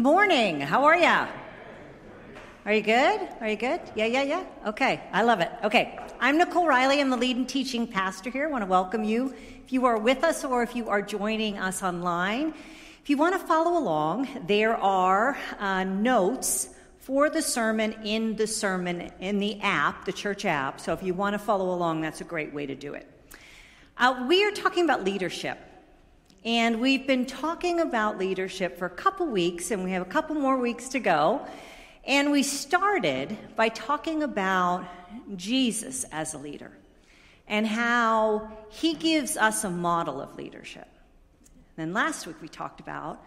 Morning. How are ya? Are you good? Are you good? Yeah, yeah, yeah. Okay, I love it. Okay, I'm Nicole Riley. I'm the lead and teaching pastor here. I want to welcome you if you are with us or if you are joining us online. If you want to follow along, there are uh, notes for the sermon in the sermon in the app, the church app. So if you want to follow along, that's a great way to do it. Uh, we are talking about leadership. And we've been talking about leadership for a couple weeks, and we have a couple more weeks to go. And we started by talking about Jesus as a leader and how he gives us a model of leadership. Then last week we talked about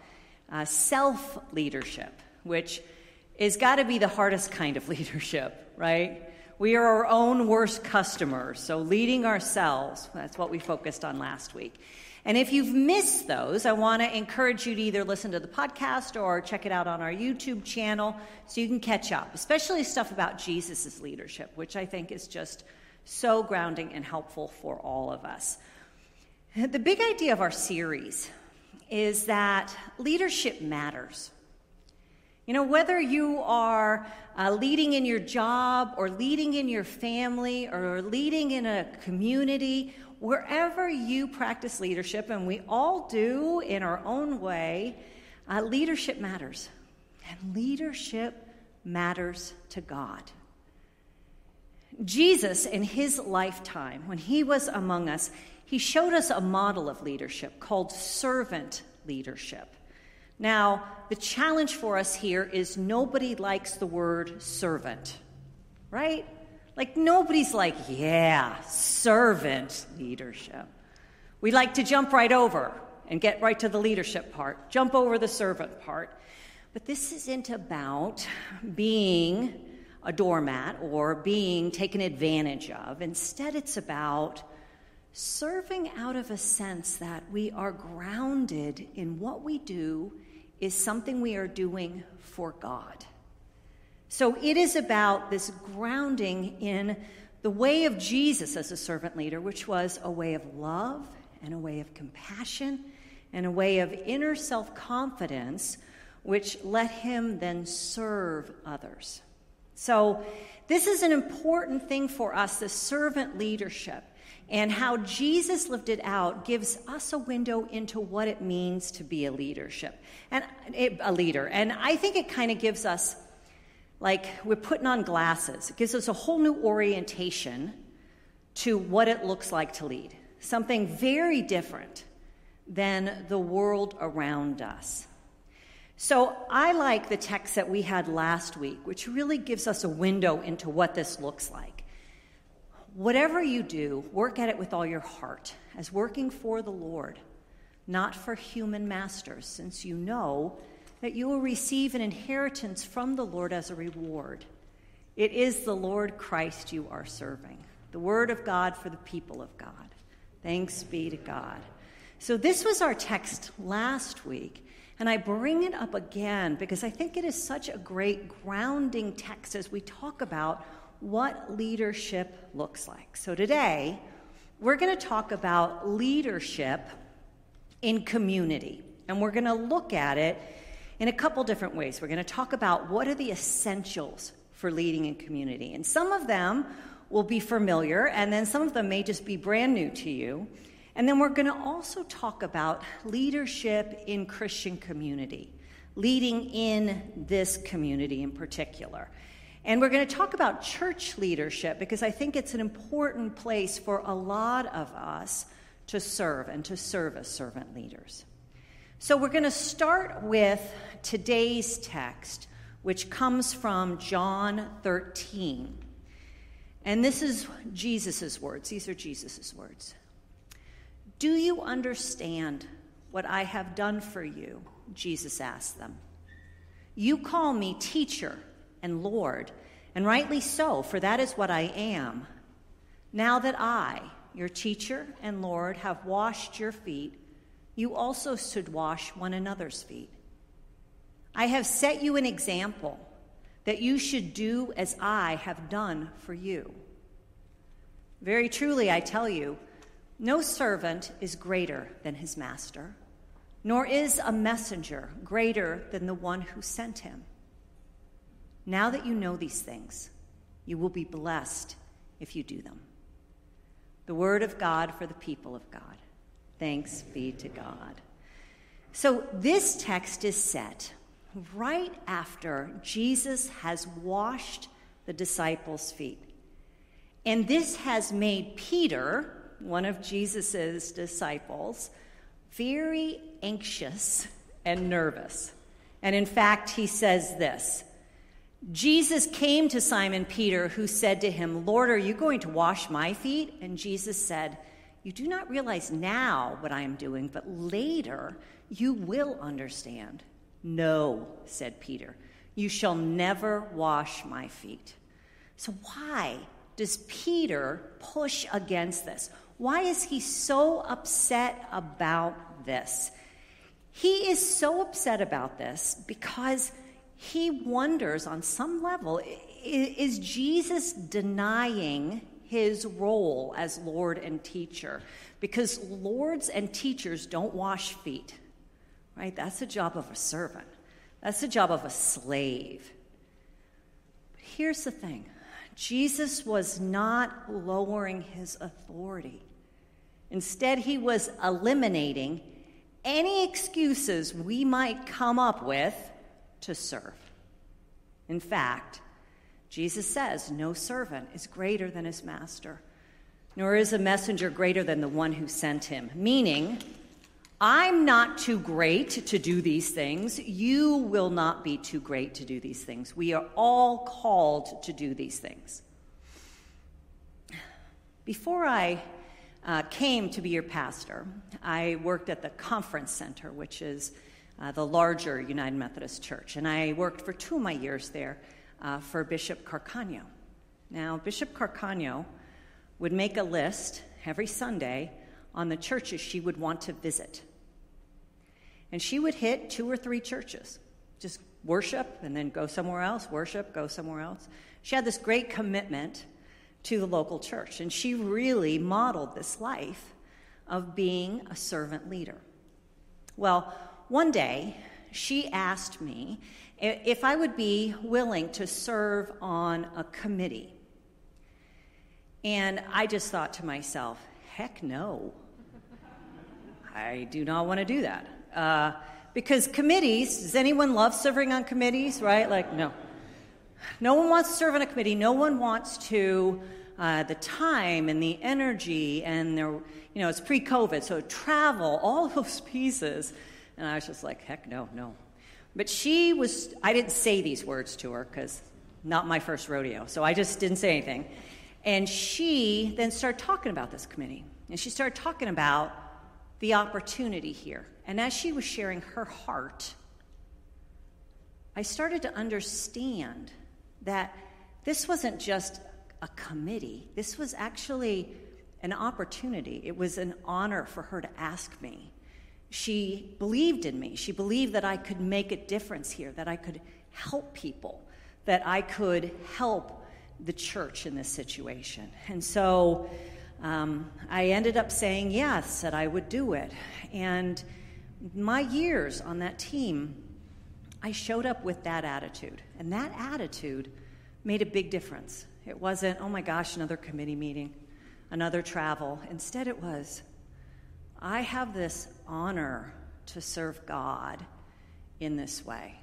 uh, self leadership, which is got to be the hardest kind of leadership, right? We are our own worst customers, so leading ourselves, that's what we focused on last week. And if you've missed those, I want to encourage you to either listen to the podcast or check it out on our YouTube channel so you can catch up, especially stuff about Jesus' leadership, which I think is just so grounding and helpful for all of us. The big idea of our series is that leadership matters. You know, whether you are uh, leading in your job or leading in your family or leading in a community wherever you practice leadership, and we all do in our own way, uh, leadership matters. And leadership matters to God. Jesus, in his lifetime, when he was among us, he showed us a model of leadership called servant leadership. Now, the challenge for us here is nobody likes the word servant, right? Like, nobody's like, yeah, servant leadership. We like to jump right over and get right to the leadership part, jump over the servant part. But this isn't about being a doormat or being taken advantage of. Instead, it's about serving out of a sense that we are grounded in what we do is something we are doing for God. So it is about this grounding in the way of Jesus as a servant leader, which was a way of love and a way of compassion and a way of inner self confidence, which let him then serve others. So, this is an important thing for us, the servant leadership. And how Jesus lived it out gives us a window into what it means to be a leadership and a leader. And I think it kind of gives us like we're putting on glasses. It gives us a whole new orientation to what it looks like to lead, something very different than the world around us. So I like the text that we had last week, which really gives us a window into what this looks like. Whatever you do, work at it with all your heart, as working for the Lord, not for human masters, since you know that you will receive an inheritance from the Lord as a reward. It is the Lord Christ you are serving, the Word of God for the people of God. Thanks be to God. So, this was our text last week, and I bring it up again because I think it is such a great grounding text as we talk about what leadership looks like. So, today, we're going to talk about leadership in community, and we're going to look at it in a couple different ways. We're going to talk about what are the essentials for leading in community. And some of them will be familiar, and then some of them may just be brand new to you. And then we're going to also talk about leadership in Christian community, leading in this community in particular. And we're going to talk about church leadership because I think it's an important place for a lot of us to serve and to serve as servant leaders. So we're going to start with today's text, which comes from John 13. And this is Jesus' words. These are Jesus' words. Do you understand what I have done for you? Jesus asked them. You call me teacher and Lord, and rightly so, for that is what I am. Now that I, your teacher and Lord, have washed your feet, you also should wash one another's feet. I have set you an example that you should do as I have done for you. Very truly, I tell you, no servant is greater than his master, nor is a messenger greater than the one who sent him. Now that you know these things, you will be blessed if you do them. The word of God for the people of God. Thanks be to God. So, this text is set right after Jesus has washed the disciples' feet. And this has made Peter, one of Jesus' disciples, very anxious and nervous. And in fact, he says this Jesus came to Simon Peter, who said to him, Lord, are you going to wash my feet? And Jesus said, You do not realize now what I am doing, but later you will understand. No, said Peter, you shall never wash my feet. So, why does Peter push against this? Why is he so upset about this? He is so upset about this because he wonders on some level is Jesus denying his role as Lord and teacher? Because lords and teachers don't wash feet, right? That's the job of a servant, that's the job of a slave. But here's the thing Jesus was not lowering his authority. Instead, he was eliminating any excuses we might come up with to serve. In fact, Jesus says, No servant is greater than his master, nor is a messenger greater than the one who sent him. Meaning, I'm not too great to do these things. You will not be too great to do these things. We are all called to do these things. Before I uh, came to be your pastor, I worked at the Conference Center, which is uh, the larger United Methodist Church, and I worked for two of my years there uh, for Bishop Carcano. Now, Bishop Carcano would make a list every Sunday on the churches she would want to visit. And she would hit two or three churches, just worship and then go somewhere else, worship, go somewhere else. She had this great commitment to the local church. And she really modeled this life of being a servant leader. Well, one day she asked me if I would be willing to serve on a committee. And I just thought to myself, heck no. I do not want to do that. Uh, because committees, does anyone love serving on committees, right? Like, no. No one wants to serve on a committee. No one wants to uh, the time and the energy and there, you know, it's pre-COVID, so travel, all those pieces. And I was just like, heck no, no. But she was, I didn't say these words to her because not my first rodeo, so I just didn't say anything. And she then started talking about this committee. And she started talking about the opportunity here. And as she was sharing her heart, I started to understand that this wasn't just a committee, this was actually an opportunity. It was an honor for her to ask me. She believed in me. She believed that I could make a difference here, that I could help people, that I could help the church in this situation. And so um, I ended up saying yes, that I would do it. And my years on that team, I showed up with that attitude. And that attitude made a big difference. It wasn't, oh my gosh, another committee meeting, another travel. Instead, it was, I have this honor to serve God in this way.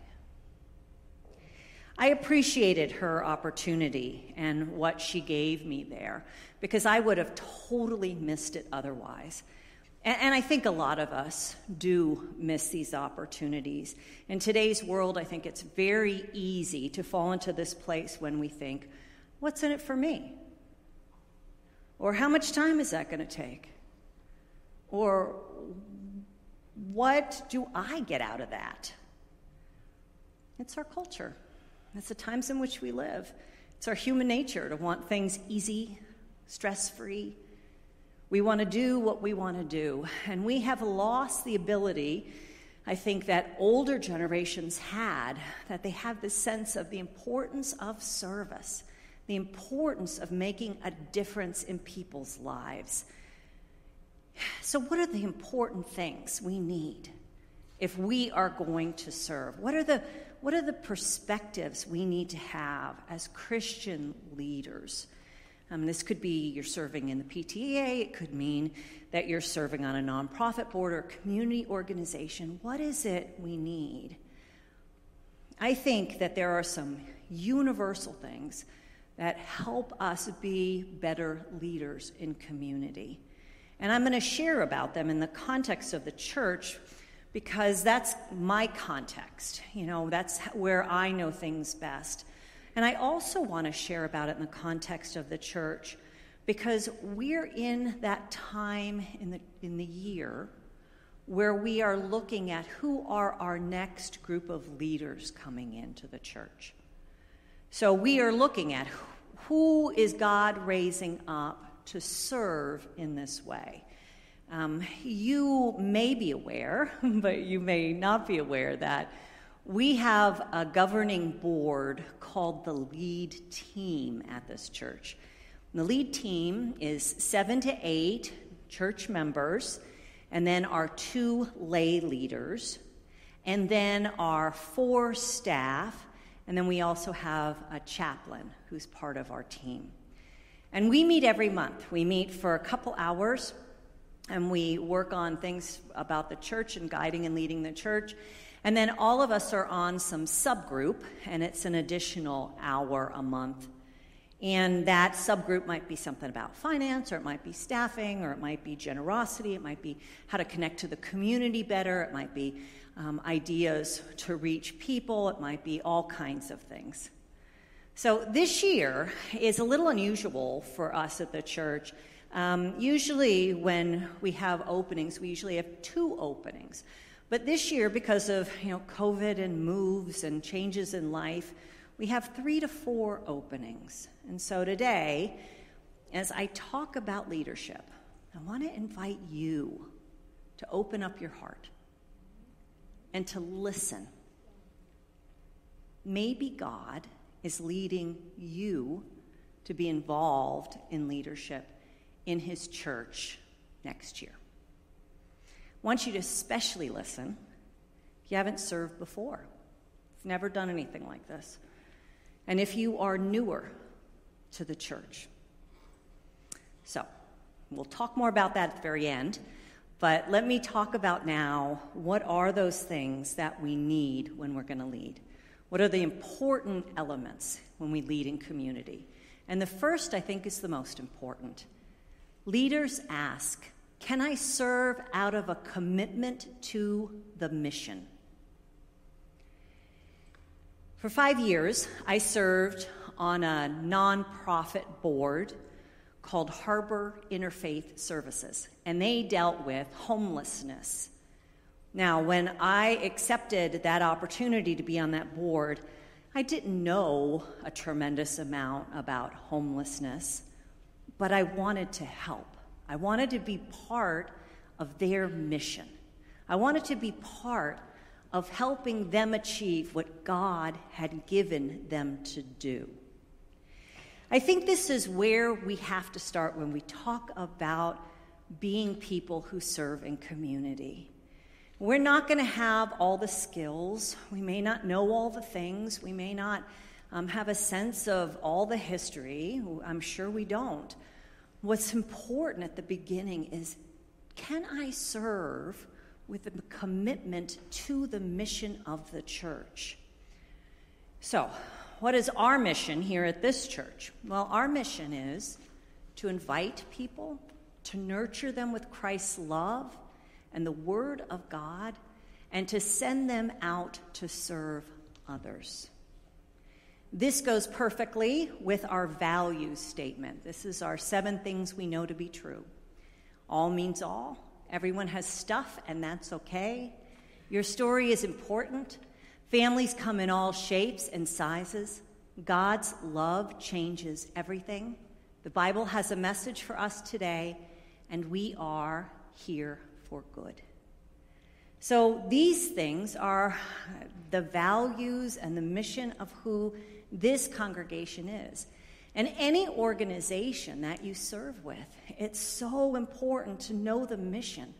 I appreciated her opportunity and what she gave me there because I would have totally missed it otherwise. And, I think a lot of us do miss these opportunities. In today's world, I think it's very easy to fall into this place when we think, what's in it for me? Or how much time is that going to take? Or what do I get out of that? It's our culture. It's the times in which we live. It's our human nature to want things easy, stress free. We want to do what we want to do. And we have lost the ability, I think, that older generations had, that they have this sense of the importance of service the importance of making a difference in people's lives. So, what are the important things we need if we are going to serve? What are the, what are the perspectives we need to have as Christian leaders? Um, this could be you're serving in the PTA, it could mean that you're serving on a nonprofit board or community organization. What is it we need? I think that there are some universal things that help us be better leaders in community. And I'm going to share about them in the context of the church because that's my context. You know, that's where I know things best. And I also want to share about it in the context of the church because we're in that time in the, in the year where we are looking at who are our next group of leaders coming into the church. So we are looking at who is God raising up to serve in this way. Um, you may be aware, but you may not be aware that we have a governing board called the lead team at this church. The lead team is seven to eight church members, and then our two lay leaders, and then our four staff, and then we also have a chaplain who's part of our team. And we meet every month. We meet for a couple hours and we work on things about the church and guiding and leading the church. And then all of us are on some subgroup, and it's an additional hour a month. And that subgroup might be something about finance, or it might be staffing, or it might be generosity, it might be how to connect to the community better, it might be um, ideas to reach people, it might be all kinds of things. So this year is a little unusual for us at the church um, usually, when we have openings, we usually have two openings. But this year, because of you know COVID and moves and changes in life, we have three to four openings. And so today, as I talk about leadership, I want to invite you to open up your heart and to listen. Maybe God is leading you to be involved in leadership in his church next year. I want you to especially listen if you haven't served before, you've never done anything like this, and if you are newer to the church. So, we'll talk more about that at the very end, but let me talk about now what are those things that we need when we're going to lead? What are the important elements when we lead in community? And the first, I think, is the most important Leaders ask, Can I serve out of a commitment to the mission? For five years, I served on a nonprofit board called Harbor Interfaith Services, and they dealt with homelessness. Now, when I accepted that opportunity to be on that board, I didn't know a tremendous amount about homelessness but I wanted to help. I wanted to be part of their mission. I wanted to be part of helping them achieve what God had given them to do. I think this is where we have to start when we talk about being people who serve in community. We're not going to have all the skills. We may not know all the things. We may not um, have a sense of all the history. I'm sure we don't. What's important at the beginning is can I serve with a commitment to the mission of the church? So, what is our mission here at this church? Well, our mission is to invite people, to nurture them with Christ's love and the Word of God, and to send them out to serve others. This goes perfectly with our values statement. This is our seven things we know to be true. All means all. Everyone has stuff, and that's okay. Your story is important. Families come in all shapes and sizes. God's love changes everything. The Bible has a message for us today, and we are here for good. So, these things are the values and the mission of who this congregation is. And any organization that you serve with, it's so important to know the mission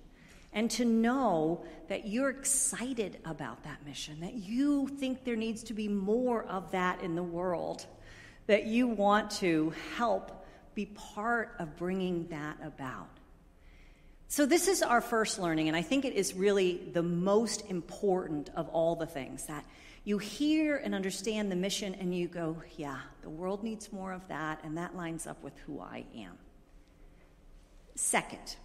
and to know that you're excited about that mission, that you think there needs to be more of that in the world, that you want to help be part of bringing that about. So, this is our first learning, and I think it is really the most important of all the things that you hear and understand the mission, and you go, Yeah, the world needs more of that, and that lines up with who I am. Second,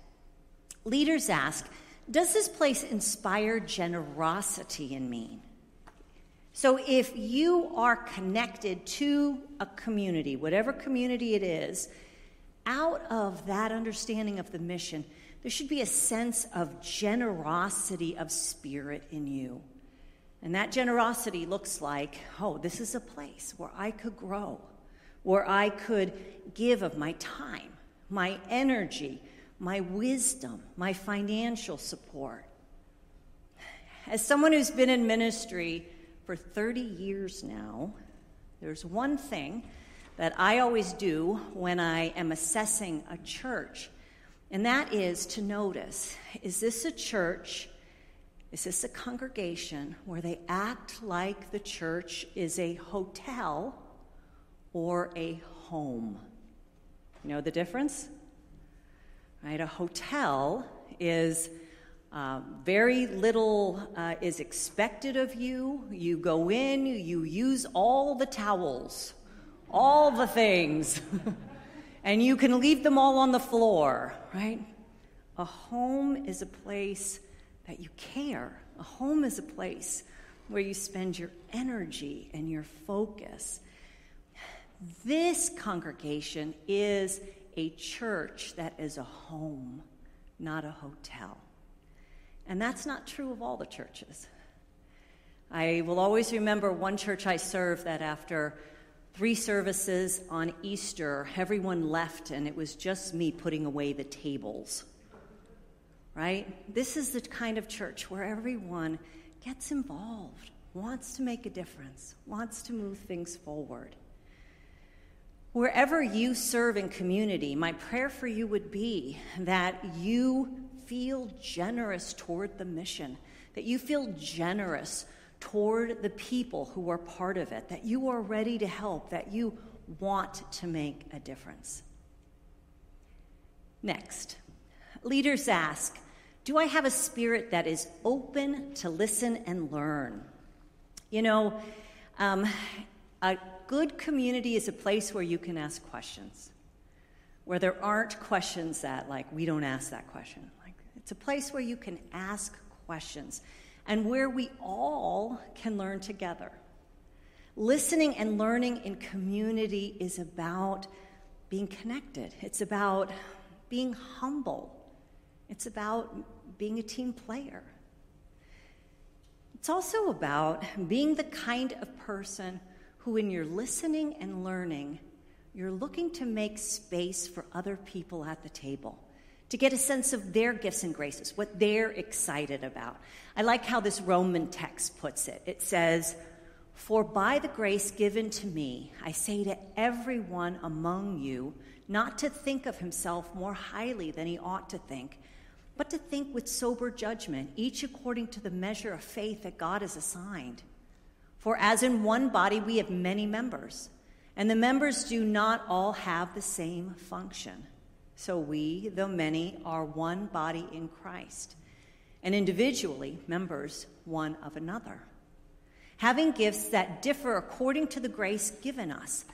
leaders ask, Does this place inspire generosity in me? So, if you are connected to a community, whatever community it is, out of that understanding of the mission, there should be a sense of generosity of spirit in you. And that generosity looks like, oh, this is a place where I could grow, where I could give of my time, my energy, my wisdom, my financial support. As someone who's been in ministry for 30 years now, there's one thing that I always do when I am assessing a church and that is to notice is this a church? Is this a congregation where they act like the church is a hotel or a home? You know the difference? Right? A hotel is uh, very little uh, is expected of you. You go in, you use all the towels, all the things. and you can leave them all on the floor, right? A home is a place that you care. A home is a place where you spend your energy and your focus. This congregation is a church that is a home, not a hotel. And that's not true of all the churches. I will always remember one church I served that after three services on Easter, everyone left, and it was just me putting away the tables. Right? This is the kind of church where everyone gets involved, wants to make a difference, wants to move things forward. Wherever you serve in community, my prayer for you would be that you feel generous toward the mission, that you feel generous toward the people who are part of it, that you are ready to help, that you want to make a difference. Next, leaders ask Do I have a spirit that is open to listen and learn? You know, um, a good community is a place where you can ask questions, where there aren't questions that, like, we don't ask that question. Like, it's a place where you can ask questions and where we all can learn together. Listening and learning in community is about being connected, it's about being humble, it's about being a team player. It's also about being the kind of person who, in your listening and learning, you're looking to make space for other people at the table to get a sense of their gifts and graces, what they're excited about. I like how this Roman text puts it. It says, For by the grace given to me, I say to everyone among you not to think of himself more highly than he ought to think, but to think with sober judgment, each according to the measure of faith that God has assigned. For as in one body we have many members, and the members do not all have the same function. So we, though many, are one body in Christ, and individually members one of another. Having gifts that differ according to the grace given us,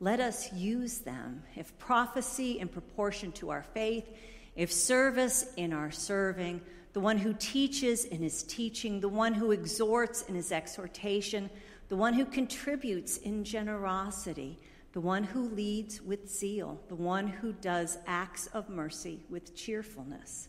let us use them. If prophecy in proportion to our faith, if service in our serving, the one who teaches in his teaching, the one who exhorts in his exhortation, the one who contributes in generosity the one who leads with zeal, the one who does acts of mercy with cheerfulness.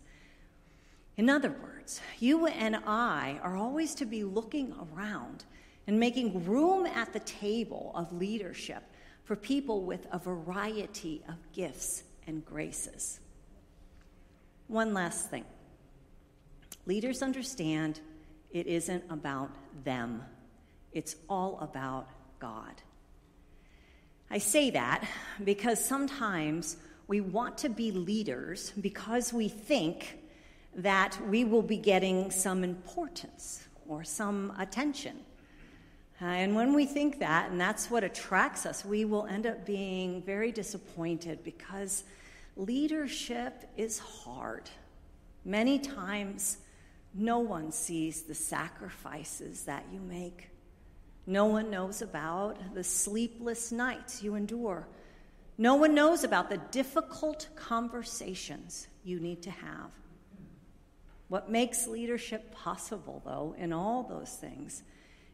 In other words, you and I are always to be looking around and making room at the table of leadership for people with a variety of gifts and graces. One last thing leaders understand it isn't about them, it's all about God. I say that because sometimes we want to be leaders because we think that we will be getting some importance or some attention. Uh, and when we think that, and that's what attracts us, we will end up being very disappointed because leadership is hard. Many times, no one sees the sacrifices that you make. No one knows about the sleepless nights you endure. No one knows about the difficult conversations you need to have. What makes leadership possible, though, in all those things,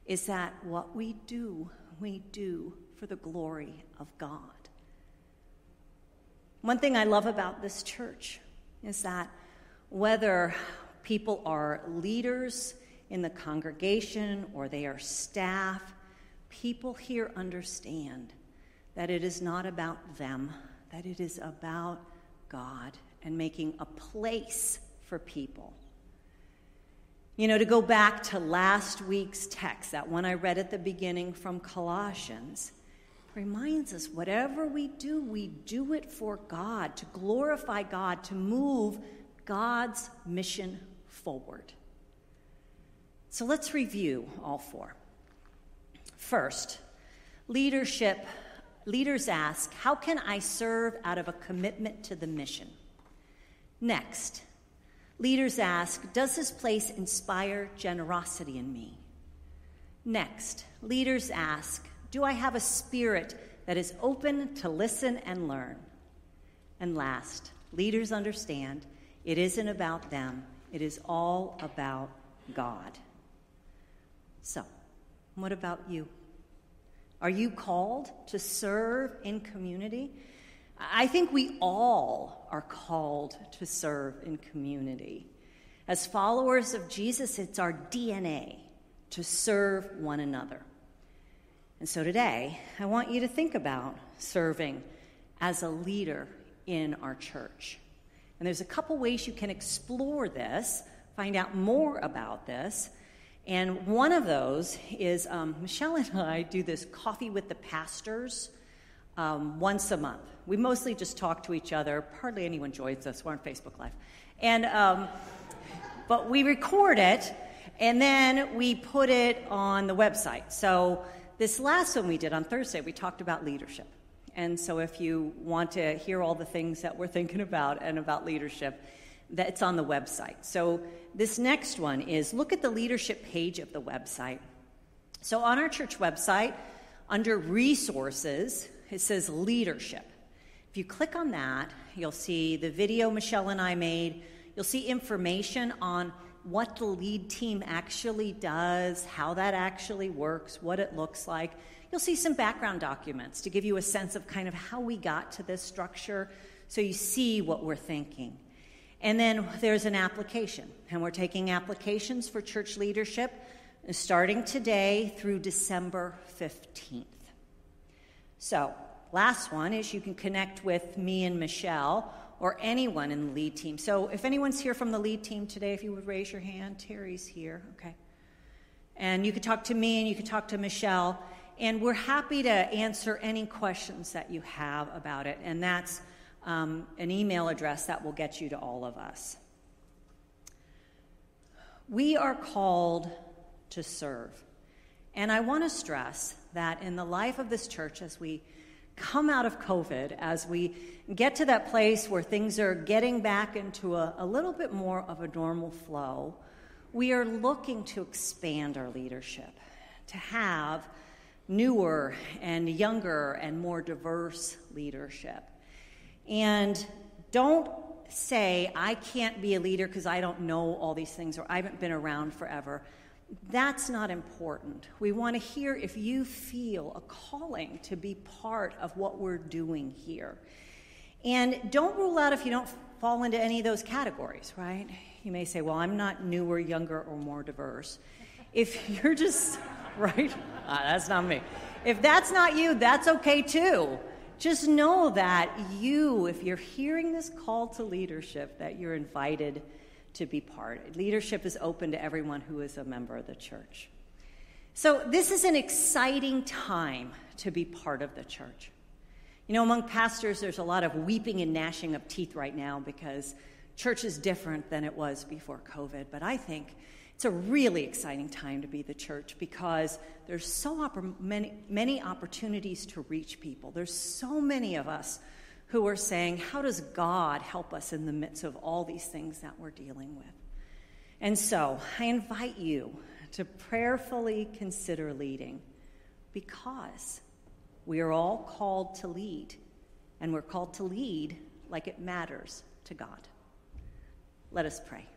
is that what we do, we do for the glory of God. One thing I love about this church is that whether people are leaders in the congregation or they are staff, people here understand that it is not about them, that it is about God and making a place for people. You know, to go back to last week's text, that one I read at the beginning from Colossians, reminds us whatever we do, we do it for God, to glorify God, to move God's mission forward. So let's review all four. First, leadership. Leaders ask, How can I serve out of a commitment to the mission? Next, leaders ask, Does this place inspire generosity in me? Next, leaders ask, Do I have a spirit that is open to listen and learn? And last, leaders understand it isn't about them, it is all about God. So, what about you? Are you called to serve in community? I think we all are called to serve in community. As followers of Jesus, it's our DNA to serve one another. And so today, I want you to think about serving as a leader in our church. And there's a couple ways you can explore this, find out more about this. And one of those is um, Michelle and I do this coffee with the pastors um, once a month. We mostly just talk to each other. Hardly anyone joins us. We're on Facebook Live. And, um, but we record it and then we put it on the website. So this last one we did on Thursday, we talked about leadership. And so if you want to hear all the things that we're thinking about and about leadership, that's on the website. So this next one is look at the leadership page of the website. So on our church website, under resources, it says leadership. If you click on that, you'll see the video Michelle and I made. You'll see information on what the lead team actually does, how that actually works, what it looks like. You'll see some background documents to give you a sense of kind of how we got to this structure so you see what we're thinking. And then there's an application, and we're taking applications for church leadership uh, starting today through December 15th. So, last one is you can connect with me and Michelle or anyone in the lead team. So, if anyone's here from the lead team today, if you would raise your hand, Terry's here, okay. And you could talk to me and you could talk to Michelle, and we're happy to answer any questions that you have about it. And that's um, an email address that will get you to all of us. We are called to serve. And I want to stress that in the life of this church, as we come out of COVID, as we get to that place where things are getting back into a, a little bit more of a normal flow, we are looking to expand our leadership, to have newer and younger and more diverse leadership. And don't say, I can't be a leader because I don't know all these things or I haven't been around forever. That's not important. We want to hear if you feel a calling to be part of what we're doing here. And don't rule out if you don't fall into any of those categories, right? You may say, well, I'm not newer, younger, or more diverse. If you're just, right? Ah, that's not me. If that's not you, that's okay too just know that you, if you're hearing this call to leadership, that you're invited to be part. Leadership is open to everyone who is a member of the church. So, this is an exciting time to be part of the church. You know, among pastors, there's a lot of weeping and gnashing of teeth right now because church is different than it was before COVID, but I think it's a really exciting time to be the church because there's so oppor- many, many opportunities to reach people. There's so many of us who are saying, How does God help us in the midst of all these things that we're dealing with? And so I invite you to prayerfully consider leading because we are all called to lead, and we're called to lead like it matters to God. Let us pray.